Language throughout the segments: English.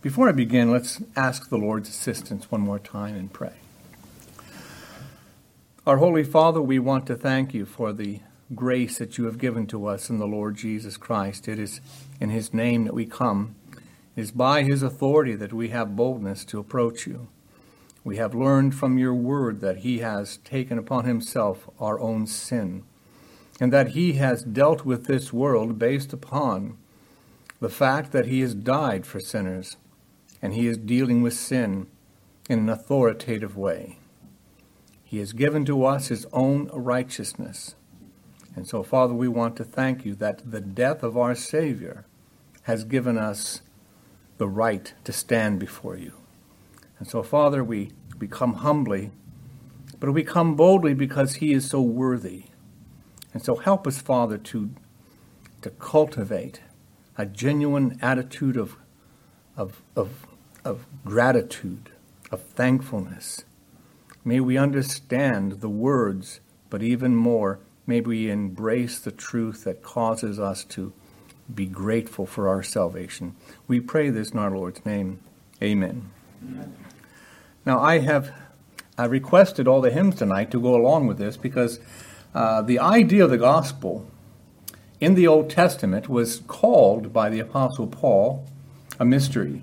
Before I begin, let's ask the Lord's assistance one more time and pray. Our Holy Father, we want to thank you for the grace that you have given to us in the Lord Jesus Christ. It is in his name that we come. It is by his authority that we have boldness to approach you. We have learned from your word that he has taken upon himself our own sin, and that he has dealt with this world based upon the fact that he has died for sinners and he is dealing with sin in an authoritative way. He has given to us his own righteousness. And so, Father, we want to thank you that the death of our Savior has given us the right to stand before you. And so, Father, we, come humbly, but we come boldly because he is so worthy. And so, help us, Father, to, to cultivate a genuine attitude of, of, of of gratitude, of thankfulness. May we understand the words, but even more, may we embrace the truth that causes us to be grateful for our salvation. We pray this in our Lord's name. Amen. Amen. Now, I have I requested all the hymns tonight to go along with this because uh, the idea of the gospel in the Old Testament was called by the Apostle Paul a mystery.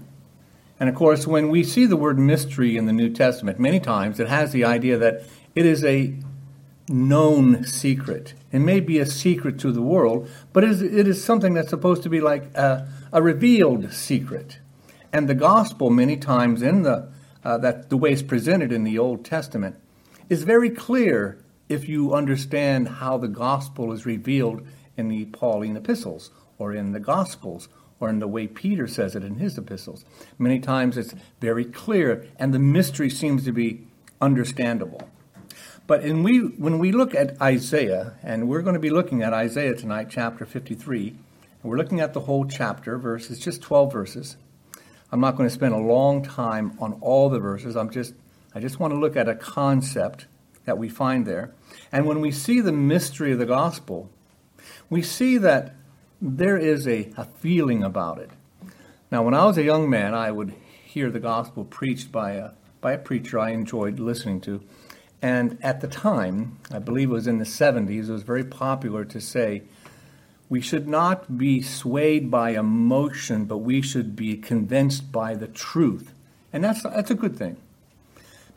And of course, when we see the word mystery in the New Testament, many times it has the idea that it is a known secret. It may be a secret to the world, but it is, something that's supposed to be like a, a, revealed secret. And the gospel, many times in the uh, that the way it's presented in the Old Testament, is very clear if you understand how the gospel is revealed in the Pauline epistles or in the gospels or in the way Peter says it in his epistles. Many times it's very clear, and the mystery seems to be understandable. But in we, when we look at Isaiah, and we're going to be looking at Isaiah tonight, chapter 53, and we're looking at the whole chapter, verses, just 12 verses. I'm not going to spend a long time on all the verses. I'm just, I just want to look at a concept that we find there. And when we see the mystery of the gospel, we see that there is a, a feeling about it. Now, when I was a young man, I would hear the gospel preached by a, by a preacher I enjoyed listening to. And at the time, I believe it was in the 70s, it was very popular to say, we should not be swayed by emotion, but we should be convinced by the truth. And that's, that's a good thing.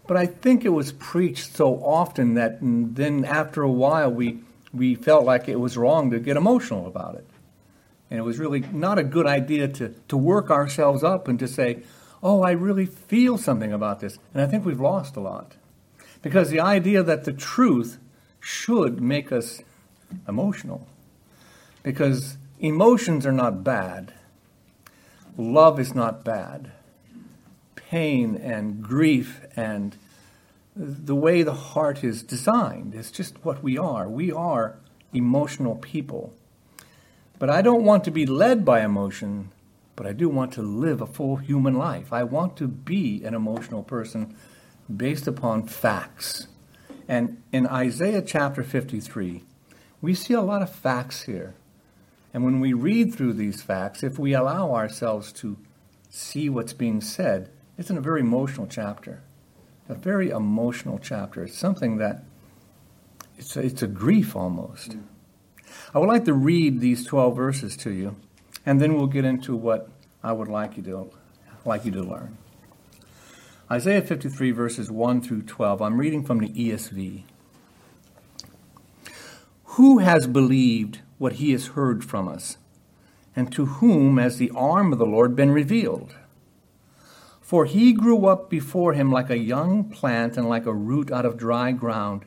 But I think it was preached so often that then after a while we, we felt like it was wrong to get emotional about it. And it was really not a good idea to, to work ourselves up and to say, oh, I really feel something about this. And I think we've lost a lot. Because the idea that the truth should make us emotional. Because emotions are not bad, love is not bad. Pain and grief and the way the heart is designed is just what we are. We are emotional people. But I don't want to be led by emotion, but I do want to live a full human life. I want to be an emotional person based upon facts. And in Isaiah chapter 53, we see a lot of facts here. And when we read through these facts, if we allow ourselves to see what's being said, it's in a very emotional chapter. A very emotional chapter. It's something that it's a, it's a grief almost. Mm. I would like to read these 12 verses to you, and then we'll get into what I would like you to, like you to learn. Isaiah 53, verses 1 through 12. I'm reading from the ESV. Who has believed what he has heard from us, and to whom has the arm of the Lord been revealed? For he grew up before him like a young plant and like a root out of dry ground.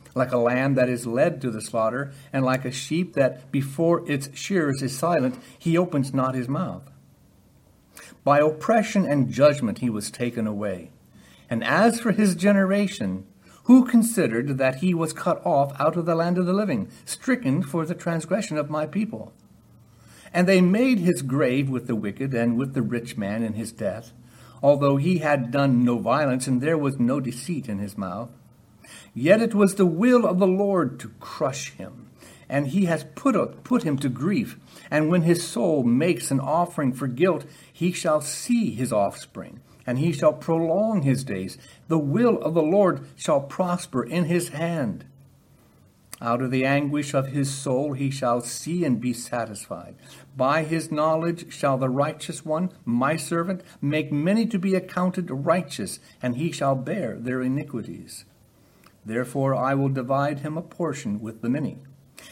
Like a lamb that is led to the slaughter, and like a sheep that before its shears is silent, he opens not his mouth. By oppression and judgment he was taken away. And as for his generation, who considered that he was cut off out of the land of the living, stricken for the transgression of my people? And they made his grave with the wicked and with the rich man in his death, although he had done no violence and there was no deceit in his mouth. Yet it was the will of the Lord to crush him and he has put, put him to grief. And when his soul makes an offering for guilt, he shall see his offspring, and he shall prolong his days. The will of the Lord shall prosper in his hand. Out of the anguish of his soul he shall see and be satisfied. By his knowledge shall the righteous one, my servant, make many to be accounted righteous, and he shall bear their iniquities. Therefore I will divide him a portion with the many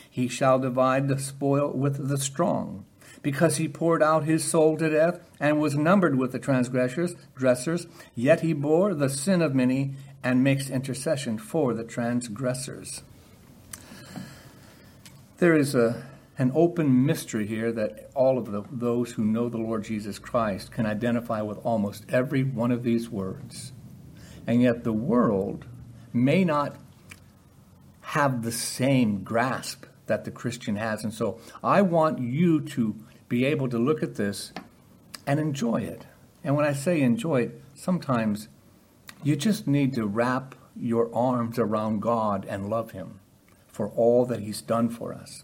he shall divide the spoil with the strong. Because he poured out his soul to death and was numbered with the transgressors, dressers, yet he bore the sin of many and makes intercession for the transgressors. There is a, an open mystery here that all of the, those who know the Lord Jesus Christ can identify with almost every one of these words. And yet the world may not have the same grasp that the Christian has. And so I want you to be able to look at this and enjoy it. And when I say enjoy it, sometimes you just need to wrap your arms around God and love Him for all that He's done for us.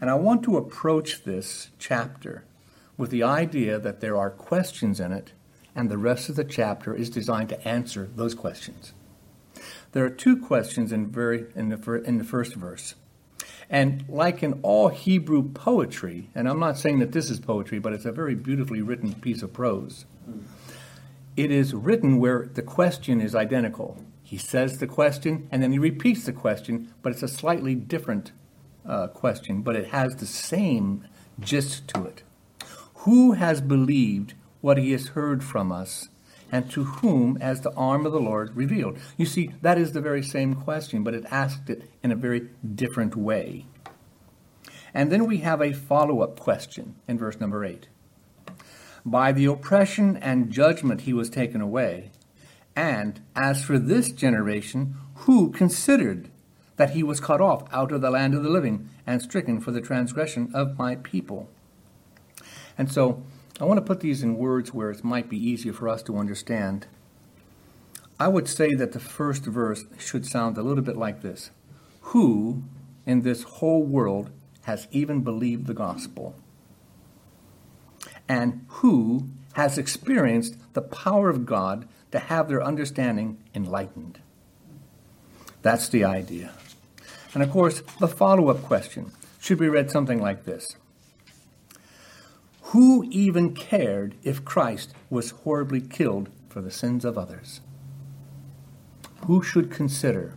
And I want to approach this chapter with the idea that there are questions in it, and the rest of the chapter is designed to answer those questions. There are two questions in, very, in, the, in the first verse. And like in all Hebrew poetry, and I'm not saying that this is poetry, but it's a very beautifully written piece of prose, it is written where the question is identical. He says the question and then he repeats the question, but it's a slightly different uh, question, but it has the same gist to it. Who has believed what he has heard from us? And to whom as the arm of the Lord revealed? You see, that is the very same question, but it asked it in a very different way. And then we have a follow up question in verse number 8. By the oppression and judgment he was taken away. And as for this generation, who considered that he was cut off out of the land of the living and stricken for the transgression of my people? And so I want to put these in words where it might be easier for us to understand. I would say that the first verse should sound a little bit like this Who in this whole world has even believed the gospel? And who has experienced the power of God to have their understanding enlightened? That's the idea. And of course, the follow up question should be read something like this who even cared if Christ was horribly killed for the sins of others? Who should consider?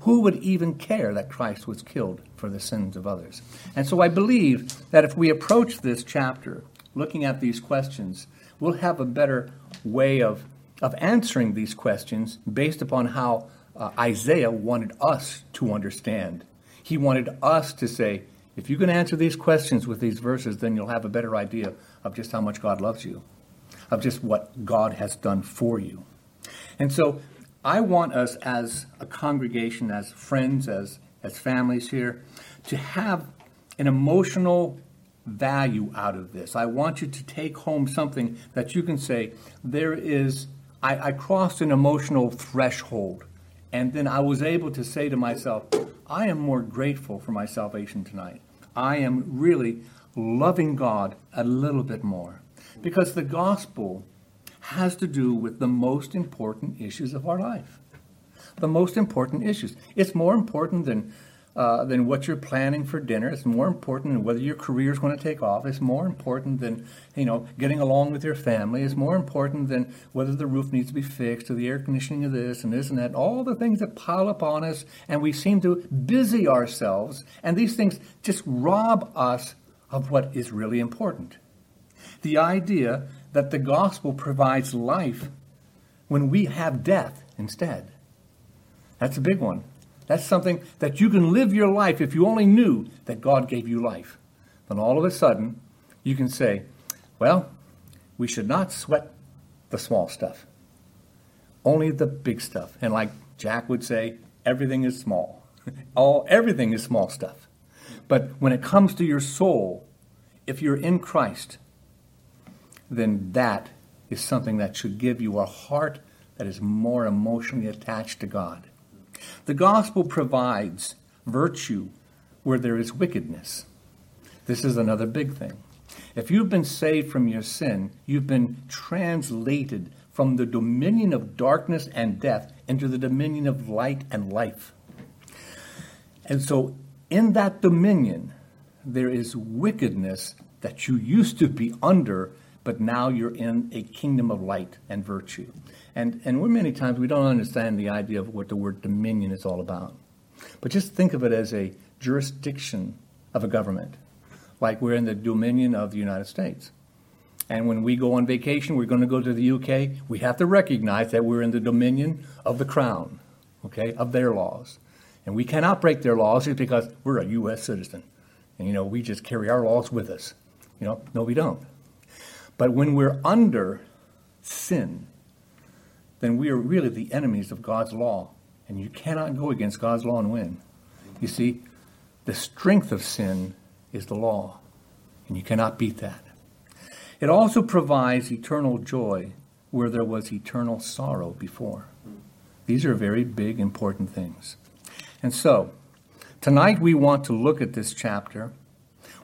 Who would even care that Christ was killed for the sins of others? And so I believe that if we approach this chapter looking at these questions, we'll have a better way of, of answering these questions based upon how uh, Isaiah wanted us to understand. He wanted us to say, if you can answer these questions with these verses, then you'll have a better idea of just how much God loves you, of just what God has done for you. And so I want us as a congregation, as friends, as, as families here, to have an emotional value out of this. I want you to take home something that you can say, there is, I, I crossed an emotional threshold. And then I was able to say to myself, I am more grateful for my salvation tonight. I am really loving God a little bit more. Because the gospel has to do with the most important issues of our life. The most important issues. It's more important than uh, than what you're planning for dinner. It's more important than whether your career is going to take off. It's more important than you know getting along with your family. It's more important than whether the roof needs to be fixed or the air conditioning of this and this and that. All the things that pile up on us, and we seem to busy ourselves, and these things just rob us of what is really important. The idea that the gospel provides life when we have death instead. That's a big one. That's something that you can live your life if you only knew that God gave you life. Then all of a sudden, you can say, well, we should not sweat the small stuff, only the big stuff. And like Jack would say, everything is small. all everything is small stuff. But when it comes to your soul, if you're in Christ, then that is something that should give you a heart that is more emotionally attached to God. The gospel provides virtue where there is wickedness. This is another big thing. If you've been saved from your sin, you've been translated from the dominion of darkness and death into the dominion of light and life. And so, in that dominion, there is wickedness that you used to be under, but now you're in a kingdom of light and virtue. And, and we're many times we don't understand the idea of what the word dominion is all about. But just think of it as a jurisdiction of a government, like we're in the dominion of the United States. And when we go on vacation, we're going to go to the UK, we have to recognize that we're in the dominion of the crown, okay, of their laws. And we cannot break their laws just because we're a U.S. citizen. And, you know, we just carry our laws with us. You know, no, we don't. But when we're under sin, then we are really the enemies of God's law. And you cannot go against God's law and win. You see, the strength of sin is the law, and you cannot beat that. It also provides eternal joy where there was eternal sorrow before. These are very big, important things. And so, tonight we want to look at this chapter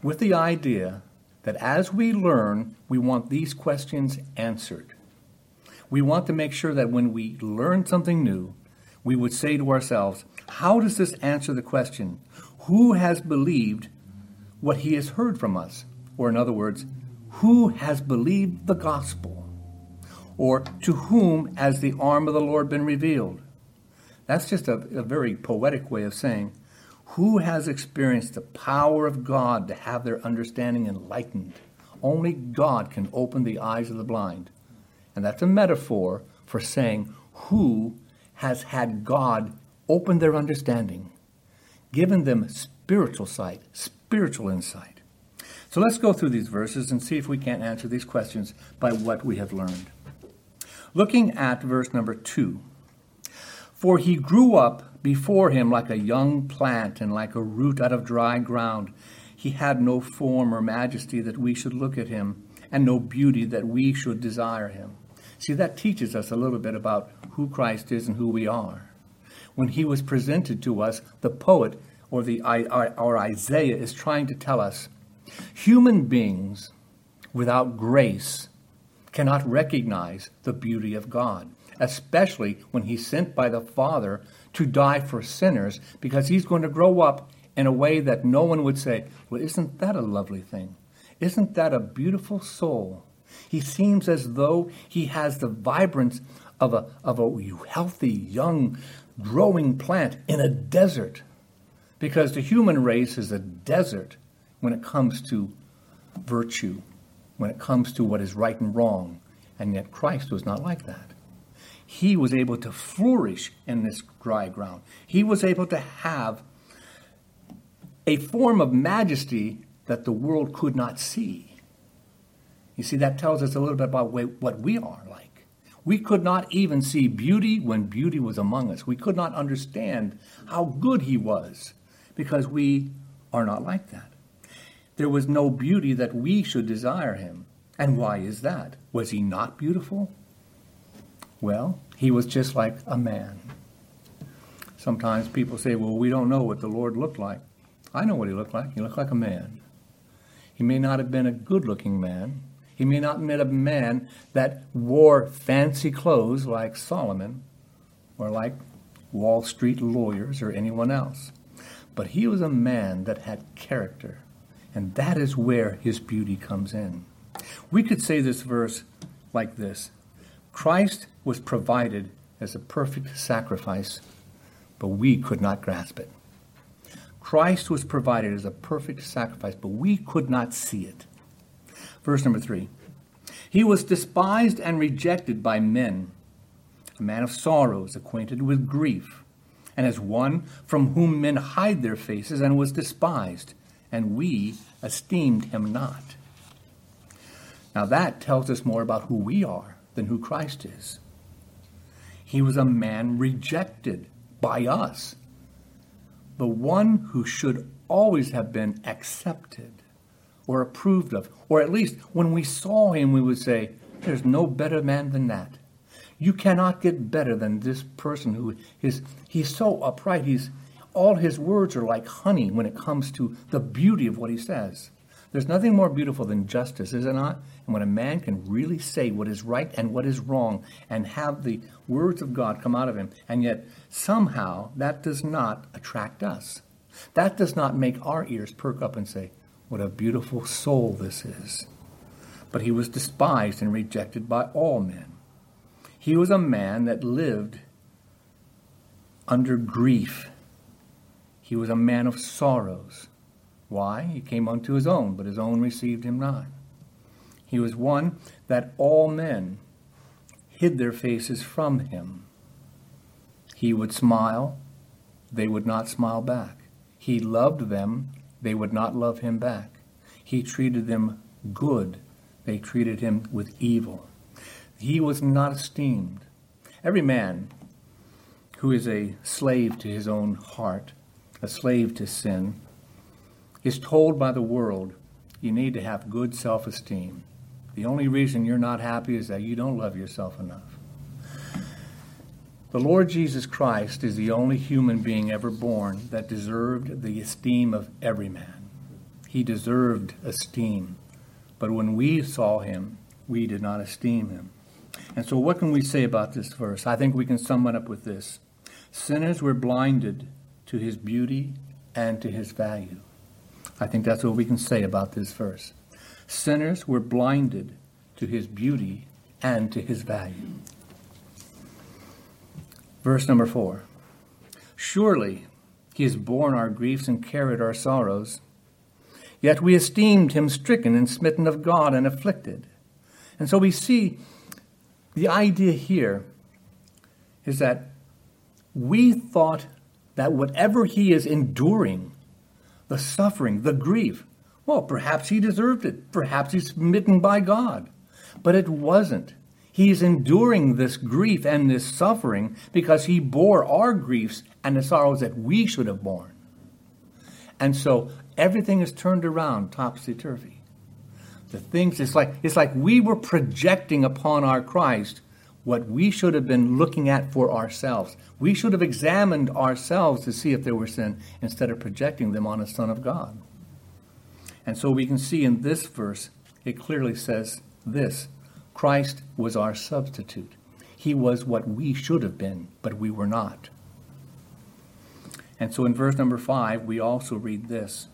with the idea that as we learn, we want these questions answered we want to make sure that when we learn something new, we would say to ourselves, how does this answer the question, who has believed what he has heard from us? Or, in other words, who has believed the gospel? Or to whom has the arm of the Lord been revealed? That's just a, a very poetic way of saying, who has experienced the power of God to have their understanding enlightened? Only God can open the eyes of the blind. And that's a metaphor for saying who has had God open their understanding, given them spiritual sight, spiritual insight. So let's go through these verses and see if we can't answer these questions by what we have learned. Looking at verse number two For he grew up before him like a young plant and like a root out of dry ground. He had no form or majesty that we should look at him, and no beauty that we should desire him. See, that teaches us a little bit about who Christ is and who we are. When he was presented to us, the poet or the or Isaiah is trying to tell us human beings without grace cannot recognize the beauty of God, especially when he's sent by the Father to die for sinners because he's going to grow up in a way that no one would say, Well, isn't that a lovely thing? Isn't that a beautiful soul? He seems as though he has the vibrance of a, of a healthy, young, growing plant in a desert. Because the human race is a desert when it comes to virtue, when it comes to what is right and wrong. And yet Christ was not like that. He was able to flourish in this dry ground. He was able to have a form of majesty that the world could not see. You see, that tells us a little bit about what we are like. We could not even see beauty when beauty was among us. We could not understand how good he was because we are not like that. There was no beauty that we should desire him. And why is that? Was he not beautiful? Well, he was just like a man. Sometimes people say, well, we don't know what the Lord looked like. I know what he looked like. He looked like a man. He may not have been a good looking man, he may not have been a man that wore fancy clothes like Solomon or like Wall Street lawyers or anyone else. but he was a man that had character. And that is where his beauty comes in. We could say this verse like this Christ was provided as a perfect sacrifice, but we could not grasp it. Christ was provided as a perfect sacrifice, but we could not see it. Verse number three He was despised and rejected by men, a man of sorrows, acquainted with grief, and as one from whom men hide their faces, and was despised, and we esteemed him not. Now that tells us more about who we are than who Christ is. He was a man rejected by us, the one who should always have been accepted or approved of, or at least when we saw him, we would say, There's no better man than that. You cannot get better than this person who is he's so upright. He's all his words are like honey when it comes to the beauty of what he says. There's nothing more beautiful than justice, is it not? And when a man can really say what is right and what is wrong and have the words of God come out of him, and yet somehow that does not attract us. That does not make our ears perk up and say, What a beautiful soul this is. But he was despised and rejected by all men. He was a man that lived under grief. He was a man of sorrows. Why? He came unto his own, but his own received him not. He was one that all men hid their faces from him. He would smile, they would not smile back. He loved them, they would not love him back. He treated them good, they treated him with evil. He was not esteemed. Every man who is a slave to his own heart, a slave to sin, is told by the world you need to have good self esteem. The only reason you're not happy is that you don't love yourself enough. The Lord Jesus Christ is the only human being ever born that deserved the esteem of every man. He deserved esteem. But when we saw him, we did not esteem him. And so, what can we say about this verse? I think we can sum it up with this Sinners were blinded to his beauty and to his value. I think that's what we can say about this verse. Sinners were blinded to his beauty and to his value. Verse number four Surely he has borne our griefs and carried our sorrows. Yet we esteemed him stricken and smitten of God and afflicted. And so we see the idea here is that we thought that whatever he is enduring the suffering, the grief. Well, perhaps he deserved it. Perhaps he's smitten by God. But it wasn't. He's enduring this grief and this suffering because he bore our griefs and the sorrows that we should have borne. And so everything is turned around topsy turvy. The things it's like it's like we were projecting upon our Christ what we should have been looking at for ourselves. We should have examined ourselves to see if there were sin instead of projecting them on a Son of God. And so we can see in this verse, it clearly says this Christ was our substitute. He was what we should have been, but we were not. And so in verse number five, we also read this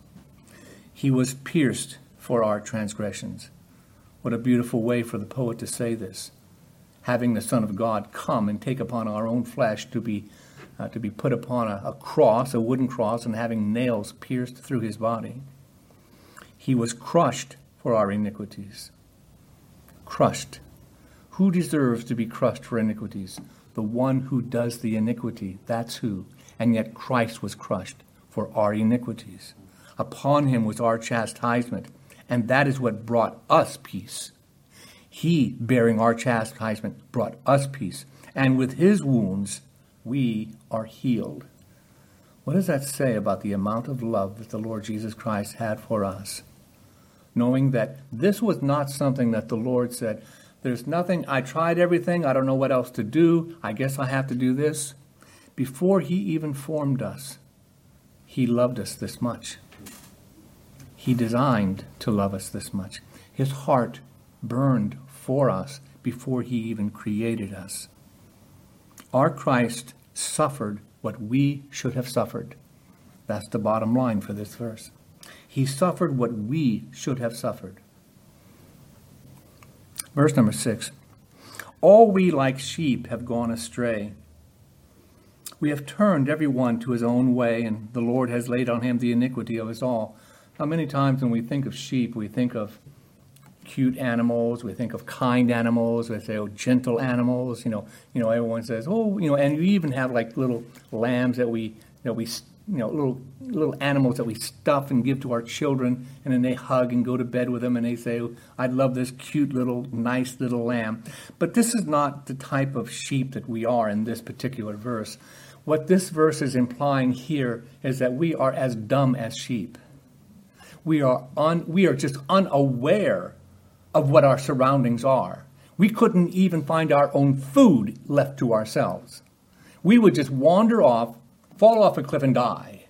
He was pierced for our transgressions. What a beautiful way for the poet to say this having the Son of God come and take upon our own flesh to be, uh, to be put upon a, a cross, a wooden cross, and having nails pierced through his body. He was crushed for our iniquities. Crushed. Who deserves to be crushed for iniquities? The one who does the iniquity. That's who. And yet Christ was crushed for our iniquities. Upon him was our chastisement, and that is what brought us peace. He, bearing our chastisement, brought us peace. And with his wounds, we are healed. What does that say about the amount of love that the Lord Jesus Christ had for us? Knowing that this was not something that the Lord said, There's nothing, I tried everything, I don't know what else to do, I guess I have to do this. Before he even formed us, he loved us this much. He designed to love us this much. His heart burned for us before he even created us. Our Christ suffered what we should have suffered. That's the bottom line for this verse. He suffered what we should have suffered. Verse number six All we like sheep have gone astray. We have turned every one to his own way, and the Lord has laid on him the iniquity of us all. How many times when we think of sheep, we think of cute animals, we think of kind animals, we say, oh, gentle animals, you know, you know, everyone says, oh, you know, and you even have like little lambs that we, that we you know, little little animals that we stuff and give to our children, and then they hug and go to bed with them, and they say, "I love this cute little, nice little lamb." But this is not the type of sheep that we are in this particular verse. What this verse is implying here is that we are as dumb as sheep. We are un, we are just unaware of what our surroundings are. We couldn't even find our own food left to ourselves. We would just wander off fall off a cliff and die.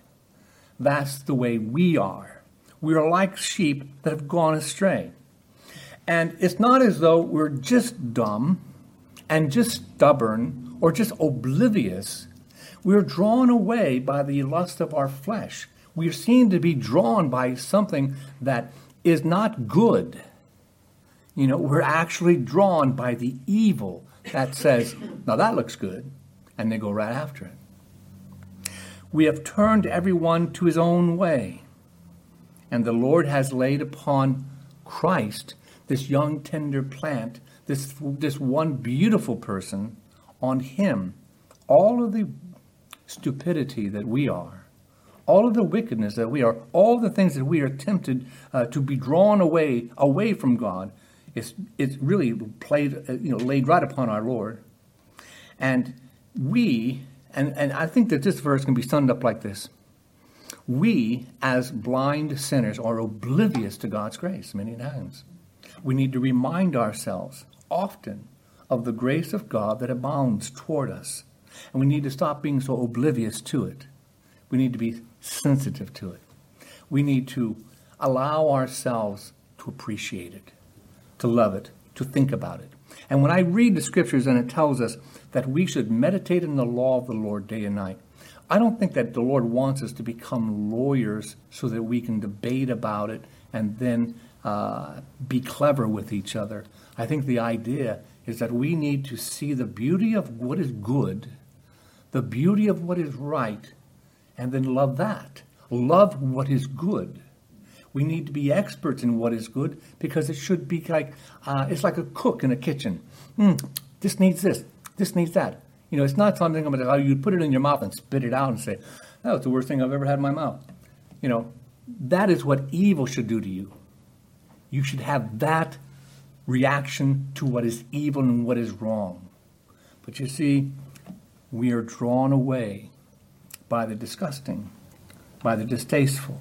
That's the way we are. We are like sheep that have gone astray. And it's not as though we're just dumb and just stubborn or just oblivious. We're drawn away by the lust of our flesh. We seem to be drawn by something that is not good. You know, we're actually drawn by the evil that says, now that looks good, and they go right after it. We have turned everyone to his own way. And the Lord has laid upon Christ, this young, tender plant, this, this one beautiful person, on him, all of the stupidity that we are, all of the wickedness that we are, all the things that we are tempted uh, to be drawn away, away from God, it's, it's really played, uh, you know, laid right upon our Lord. And we and, and I think that this verse can be summed up like this We, as blind sinners, are oblivious to God's grace many times. We need to remind ourselves often of the grace of God that abounds toward us. And we need to stop being so oblivious to it. We need to be sensitive to it. We need to allow ourselves to appreciate it, to love it, to think about it. And when I read the scriptures and it tells us that we should meditate in the law of the Lord day and night, I don't think that the Lord wants us to become lawyers so that we can debate about it and then uh, be clever with each other. I think the idea is that we need to see the beauty of what is good, the beauty of what is right, and then love that. Love what is good. We need to be experts in what is good because it should be like uh, it's like a cook in a kitchen. Mm, this needs this. This needs that. You know, it's not something about how you put it in your mouth and spit it out and say, "That was the worst thing I've ever had in my mouth." You know, that is what evil should do to you. You should have that reaction to what is evil and what is wrong. But you see, we are drawn away by the disgusting, by the distasteful.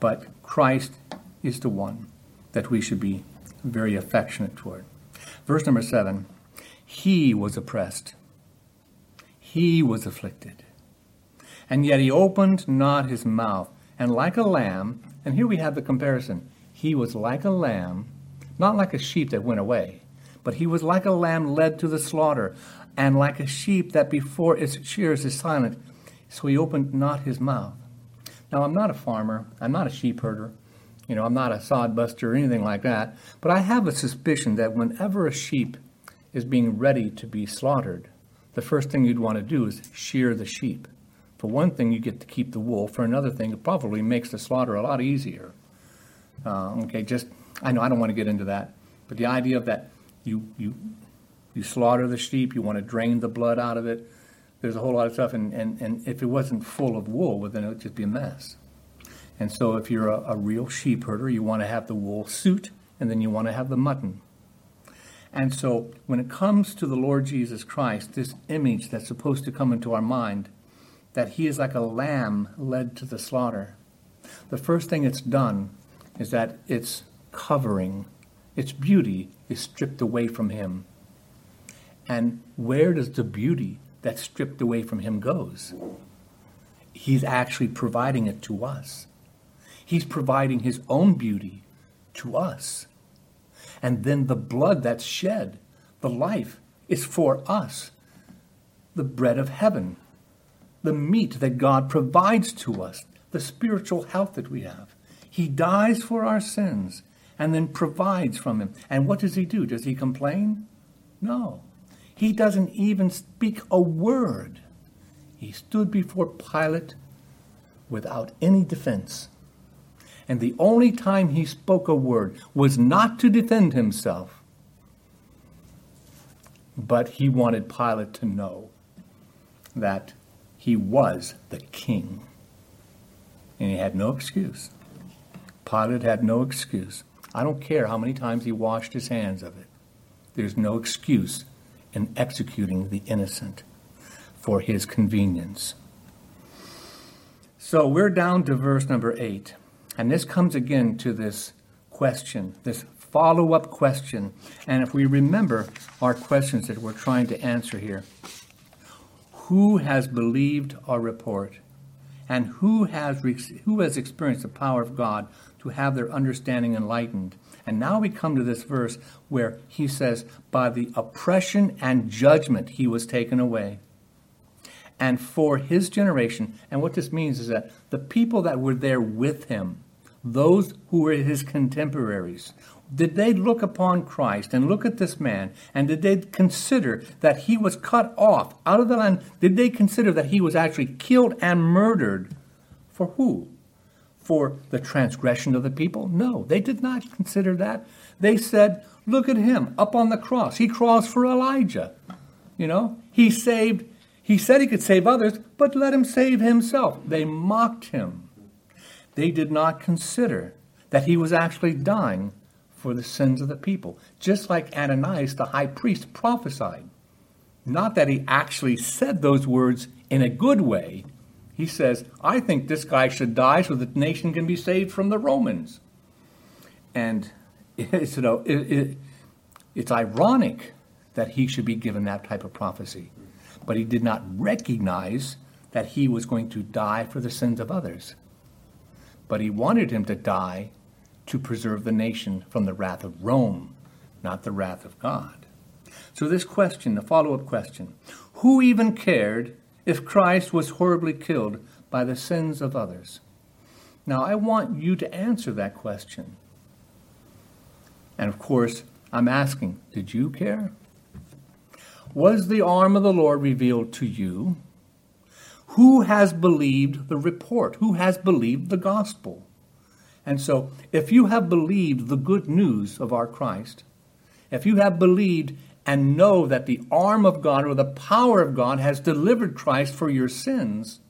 But Christ is the one that we should be very affectionate toward. Verse number seven He was oppressed, He was afflicted, and yet He opened not His mouth. And like a lamb, and here we have the comparison He was like a lamb, not like a sheep that went away, but He was like a lamb led to the slaughter, and like a sheep that before its shears is silent. So He opened not His mouth. Now, I'm not a farmer, I'm not a sheep herder, you know, I'm not a sod buster or anything like that, but I have a suspicion that whenever a sheep is being ready to be slaughtered, the first thing you'd want to do is shear the sheep. For one thing, you get to keep the wool. For another thing, it probably makes the slaughter a lot easier. Uh, okay, just I know I don't want to get into that, but the idea of that you you you slaughter the sheep, you want to drain the blood out of it there's a whole lot of stuff, and, and, and if it wasn't full of wool, well, then it would just be a mess. And so, if you're a, a real sheep herder, you want to have the wool suit, and then you want to have the mutton. And so, when it comes to the Lord Jesus Christ, this image that's supposed to come into our mind, that he is like a lamb led to the slaughter, the first thing it's done is that its covering, its beauty, is stripped away from him. And where does the beauty that's stripped away from him goes. He's actually providing it to us. He's providing his own beauty to us. And then the blood that's shed, the life, is for us. The bread of heaven, the meat that God provides to us, the spiritual health that we have. He dies for our sins and then provides from him. And what does he do? Does he complain? No. He doesn't even speak a word. He stood before Pilate without any defense. And the only time he spoke a word was not to defend himself, but he wanted Pilate to know that he was the king. And he had no excuse. Pilate had no excuse. I don't care how many times he washed his hands of it. There's no excuse in executing the innocent for his convenience. So we're down to verse number 8. And this comes again to this question, this follow up question. And if we remember our questions that we're trying to answer here who has believed our report? And who has, who has experienced the power of God to have their understanding enlightened? And now we come to this verse where he says, By the oppression and judgment he was taken away. And for his generation, and what this means is that the people that were there with him, those who were his contemporaries, did they look upon Christ and look at this man and did they consider that he was cut off out of the land? Did they consider that he was actually killed and murdered for who? For the transgression of the people? No, they did not consider that. They said, look at him up on the cross. He crossed for Elijah. You know, he saved, he said he could save others, but let him save himself. They mocked him. They did not consider that he was actually dying for the sins of the people, just like Ananias, the high priest, prophesied. Not that he actually said those words in a good way. He says, I think this guy should die so that the nation can be saved from the Romans. And it's, you know, it, it, it's ironic that he should be given that type of prophecy. But he did not recognize that he was going to die for the sins of others. But he wanted him to die to preserve the nation from the wrath of Rome, not the wrath of God. So, this question, the follow up question who even cared if Christ was horribly killed by the sins of others? Now, I want you to answer that question. And of course, I'm asking, did you care? Was the arm of the Lord revealed to you? Who has believed the report? Who has believed the gospel? And so, if you have believed the good news of our Christ, if you have believed and know that the arm of God or the power of God has delivered Christ for your sins,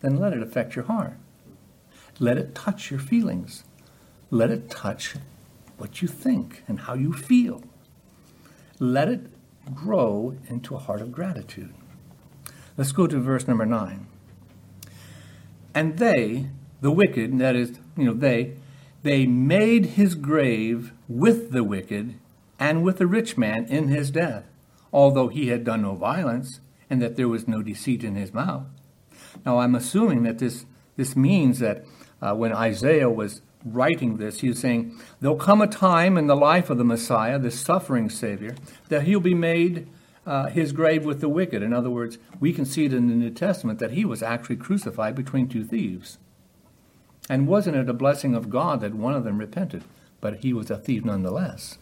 then let it affect your heart. Let it touch your feelings. Let it touch what you think and how you feel. Let it grow into a heart of gratitude. Let's go to verse number 9. And they, the wicked, that is, you know, they, they made his grave with the wicked and with the rich man in his death, although he had done no violence and that there was no deceit in his mouth. Now, I'm assuming that this, this means that uh, when Isaiah was writing this, he was saying, There'll come a time in the life of the Messiah, the suffering Savior, that he'll be made uh, his grave with the wicked. In other words, we can see it in the New Testament that he was actually crucified between two thieves. And wasn't it a blessing of God that one of them repented? But he was a thief nonetheless.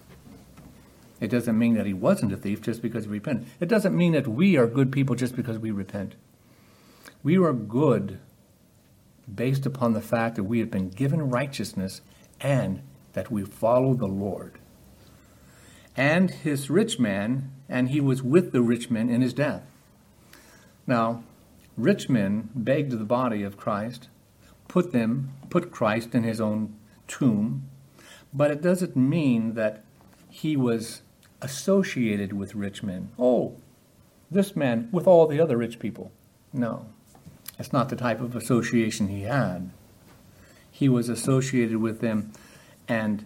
It doesn't mean that he wasn't a thief just because he repented. It doesn't mean that we are good people just because we repent. We are good based upon the fact that we have been given righteousness and that we follow the Lord. And his rich man, and he was with the rich man in his death. Now, rich men begged the body of Christ put them, put Christ in his own tomb, but it doesn't mean that he was associated with rich men. Oh, this man with all the other rich people. No, that's not the type of association he had. He was associated with them, and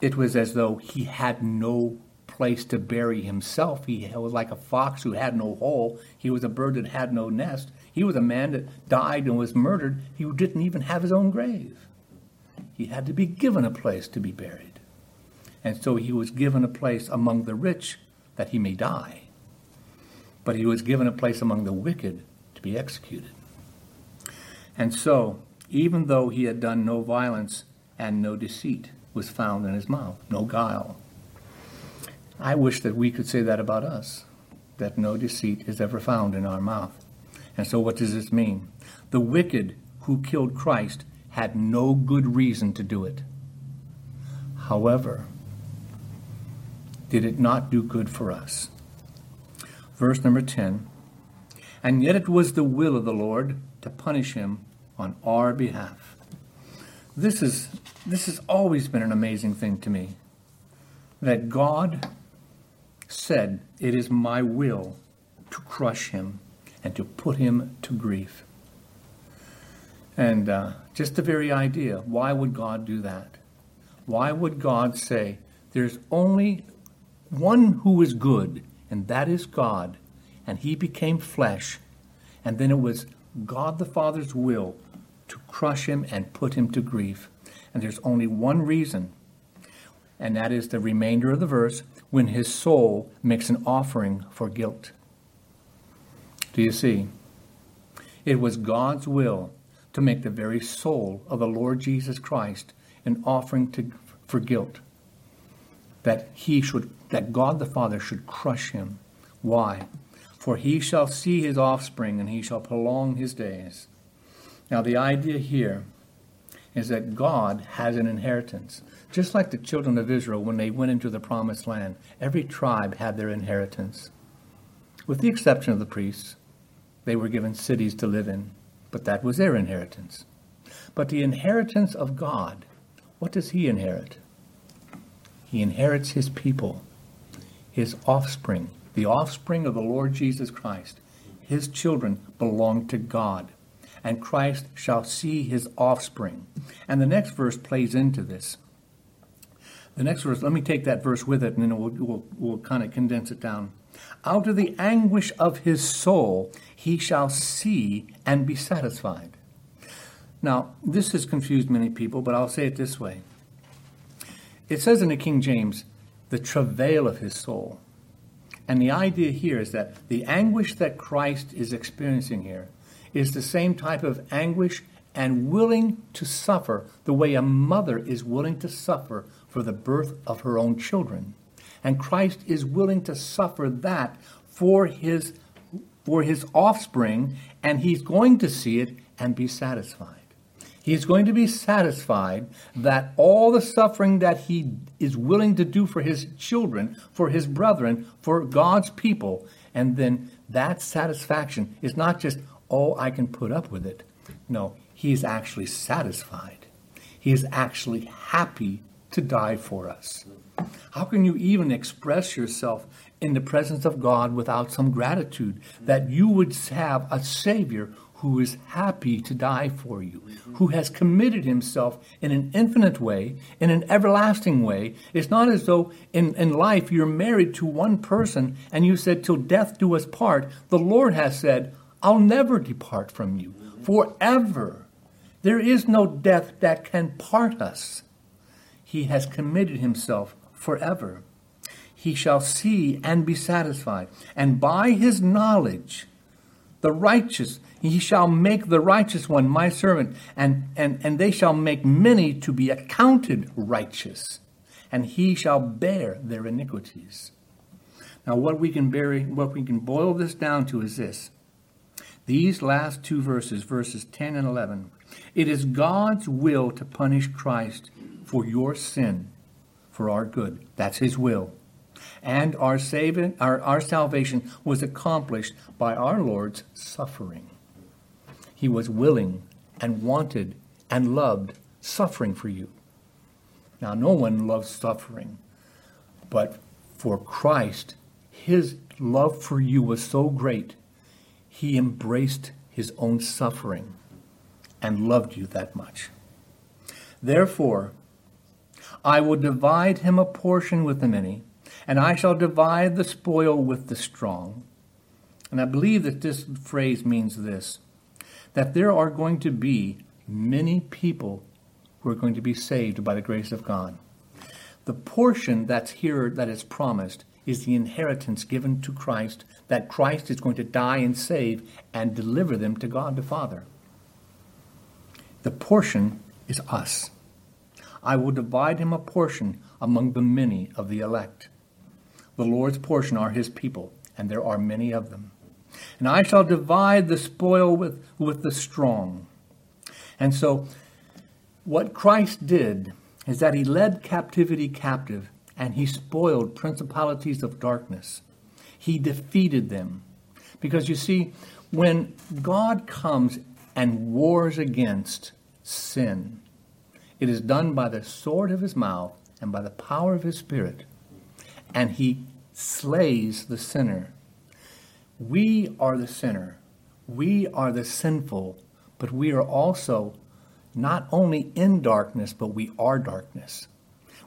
it was as though he had no place to bury himself. He was like a fox who had no hole. He was a bird that had no nest. He was a man that died and was murdered. He didn't even have his own grave. He had to be given a place to be buried. And so he was given a place among the rich that he may die. But he was given a place among the wicked to be executed. And so, even though he had done no violence and no deceit was found in his mouth, no guile. I wish that we could say that about us, that no deceit is ever found in our mouth. And so, what does this mean? The wicked who killed Christ had no good reason to do it. However, did it not do good for us? Verse number 10 And yet it was the will of the Lord to punish him on our behalf. This is this has always been an amazing thing to me. That God said, It is my will to crush him and to put him to grief. And uh, just the very idea why would God do that? Why would God say, There's only one who is good, and that is God, and he became flesh, and then it was God the Father's will to crush him and put him to grief. And there's only one reason, and that is the remainder of the verse when his soul makes an offering for guilt. Do you see? It was God's will to make the very soul of the Lord Jesus Christ an offering to, for guilt. That he should, that God the Father should crush him. Why? For he shall see his offspring and he shall prolong his days. Now, the idea here is that God has an inheritance. Just like the children of Israel when they went into the promised land, every tribe had their inheritance. With the exception of the priests, they were given cities to live in, but that was their inheritance. But the inheritance of God, what does He inherit? He inherits His people, His offspring, the offspring of the Lord Jesus Christ. His children belong to God and Christ shall see his offspring. And the next verse plays into this. The next verse, let me take that verse with it and then we'll, we'll, we'll kind of condense it down. Out of the anguish of his soul he shall see and be satisfied. Now, this has confused many people, but I'll say it this way. It says in the King James, the travail of his soul. And the idea here is that the anguish that Christ is experiencing here is the same type of anguish and willing to suffer the way a mother is willing to suffer for the birth of her own children. And Christ is willing to suffer that for his for his offspring and he's going to see it and be satisfied. He's going to be satisfied that all the suffering that he is willing to do for his children, for his brethren, for God's people, and then that satisfaction is not just, oh, I can put up with it. No, he is actually satisfied. He is actually happy to die for us. How can you even express yourself in the presence of God without some gratitude that you would have a Savior who is happy to die for you, who has committed himself in an infinite way, in an everlasting way. It's not as though in, in life you're married to one person and you said, Till death do us part. The Lord has said, I'll never depart from you forever. There is no death that can part us. He has committed himself forever. He shall see and be satisfied. And by his knowledge, the righteous, he shall make the righteous one my servant, and, and, and they shall make many to be accounted righteous, and he shall bear their iniquities. Now, what we can bury, what we can boil this down to is this these last two verses, verses 10 and 11. It is God's will to punish Christ for your sin, for our good. That's his will. And our, saving, our, our salvation was accomplished by our Lord's suffering. He was willing and wanted and loved suffering for you. Now, no one loves suffering, but for Christ, his love for you was so great he embraced his own suffering and loved you that much. Therefore, I will divide him a portion with the many, and I shall divide the spoil with the strong. And I believe that this phrase means this that there are going to be many people who are going to be saved by the grace of God. The portion that's here that is promised is the inheritance given to Christ that Christ is going to die and save and deliver them to God the Father. The portion is us. I will divide him a portion among the many of the elect. The Lord's portion are his people, and there are many of them. And I shall divide the spoil with, with the strong. And so, what Christ did is that he led captivity captive and he spoiled principalities of darkness. He defeated them. Because you see, when God comes and wars against sin, it is done by the sword of his mouth and by the power of his spirit. And he slays the sinner. We are the sinner. We are the sinful, but we are also not only in darkness, but we are darkness.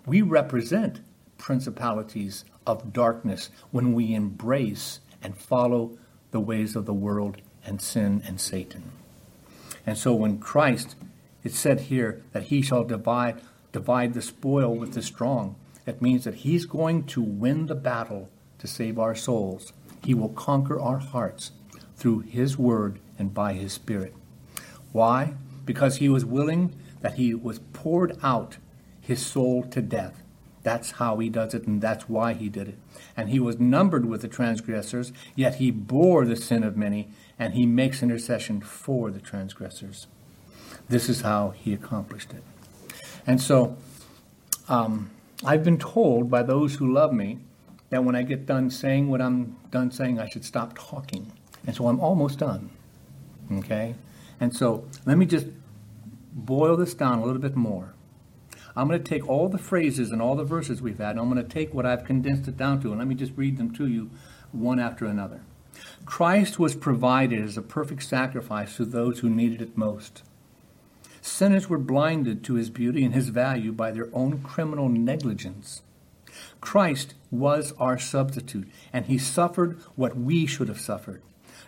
We represent principalities of darkness when we embrace and follow the ways of the world and sin and Satan. And so when Christ, it's said here that he shall divide, divide the spoil with the strong, it means that he's going to win the battle to save our souls. He will conquer our hearts through his word and by his spirit. Why? Because he was willing that he was poured out his soul to death that's how he does it, and that's why he did it. And he was numbered with the transgressors, yet he bore the sin of many, and he makes intercession for the transgressors. This is how he accomplished it. And so, um, I've been told by those who love me that when I get done saying what I'm done saying, I should stop talking. And so I'm almost done. Okay? And so let me just boil this down a little bit more. I'm going to take all the phrases and all the verses we've had, and I'm going to take what I've condensed it down to, and let me just read them to you one after another. Christ was provided as a perfect sacrifice to those who needed it most. Sinners were blinded to his beauty and his value by their own criminal negligence. Christ was our substitute, and he suffered what we should have suffered.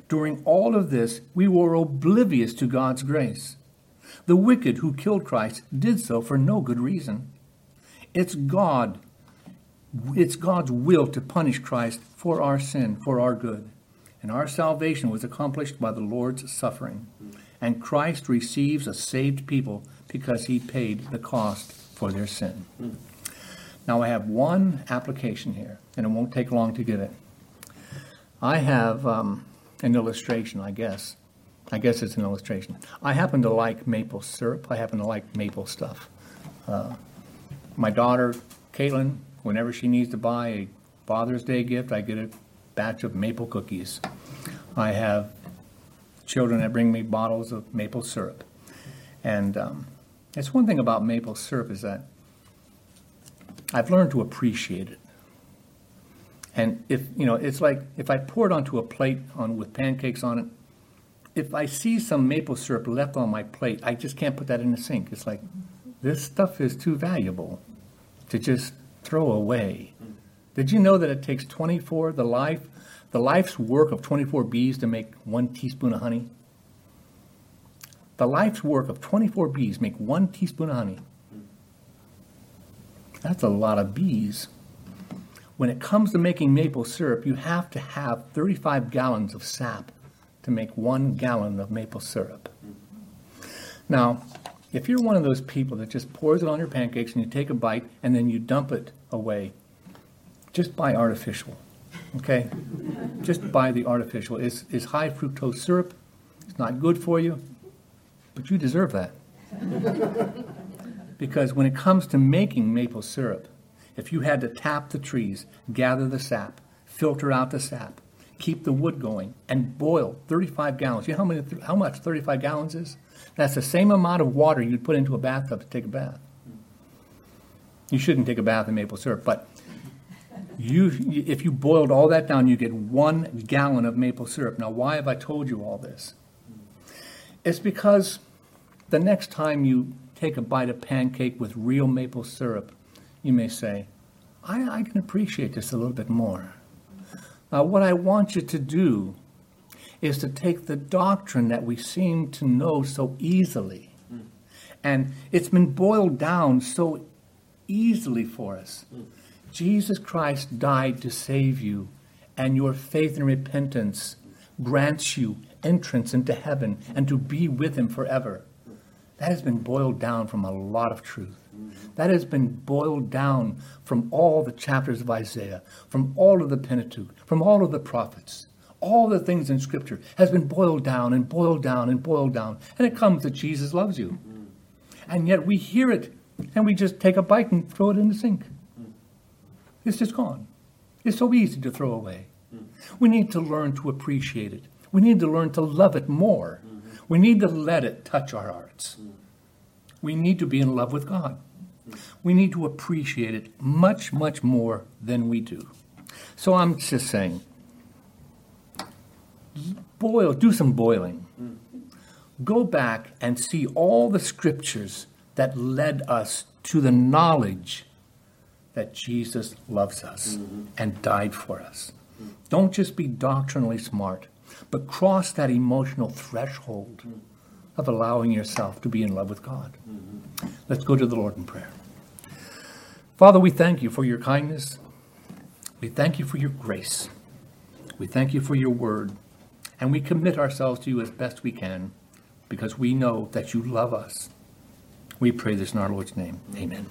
During all of this, we were oblivious to God's grace. The wicked who killed Christ did so for no good reason. It's God. It's God's will to punish Christ for our sin, for our good. And our salvation was accomplished by the Lord's suffering. And Christ receives a saved people because he paid the cost for their sin. Now, I have one application here, and it won't take long to get it. I have um, an illustration, I guess, I guess it's an illustration. I happen to like maple syrup. I happen to like maple stuff. Uh, my daughter, Caitlin, whenever she needs to buy a Father's Day gift, I get a batch of maple cookies. I have children that bring me bottles of maple syrup. And um, it's one thing about maple syrup is that I've learned to appreciate it. And if, you know, it's like if I pour it onto a plate on, with pancakes on it, if I see some maple syrup left on my plate, I just can't put that in the sink. It's like, this stuff is too valuable to just throw away. Did you know that it takes 24, the life, the life's work of 24 bees to make one teaspoon of honey? The life's work of 24 bees make one teaspoon of honey. That's a lot of bees. When it comes to making maple syrup, you have to have 35 gallons of sap to make one gallon of maple syrup. Now, if you're one of those people that just pours it on your pancakes and you take a bite and then you dump it away, just buy artificial. Okay? just buy the artificial. It's, it's high fructose syrup. It's not good for you, but you deserve that. because when it comes to making maple syrup, if you had to tap the trees, gather the sap, filter out the sap, keep the wood going, and boil 35 gallons. You know how, many, how much 35 gallons is? That's the same amount of water you'd put into a bathtub to take a bath. You shouldn't take a bath in maple syrup, but you, if you boiled all that down, you get one gallon of maple syrup. Now, why have I told you all this? It's because the next time you take a bite of pancake with real maple syrup, you may say, I, I can appreciate this a little bit more. Now, what I want you to do is to take the doctrine that we seem to know so easily, and it's been boiled down so easily for us. Jesus Christ died to save you, and your faith and repentance grants you entrance into heaven and to be with Him forever. That has been boiled down from a lot of truth. That has been boiled down from all the chapters of Isaiah, from all of the Pentateuch, from all of the prophets. All the things in Scripture has been boiled down and boiled down and boiled down. And it comes that Jesus loves you. And yet we hear it and we just take a bite and throw it in the sink. It's just gone. It's so easy to throw away. Mm. We need to learn to appreciate it. We need to learn to love it more. Mm-hmm. We need to let it touch our hearts. Mm. We need to be in love with God. Mm. We need to appreciate it much, much more than we do. So I'm just saying, boil, do some boiling. Go back and see all the scriptures that led us to the knowledge that Jesus loves us mm-hmm. and died for us. Mm-hmm. Don't just be doctrinally smart, but cross that emotional threshold mm-hmm. of allowing yourself to be in love with God. Mm-hmm. Let's go to the Lord in prayer. Father, we thank you for your kindness. We thank you for your grace. We thank you for your word. And we commit ourselves to you as best we can because we know that you love us. We pray this in our Lord's name. Amen.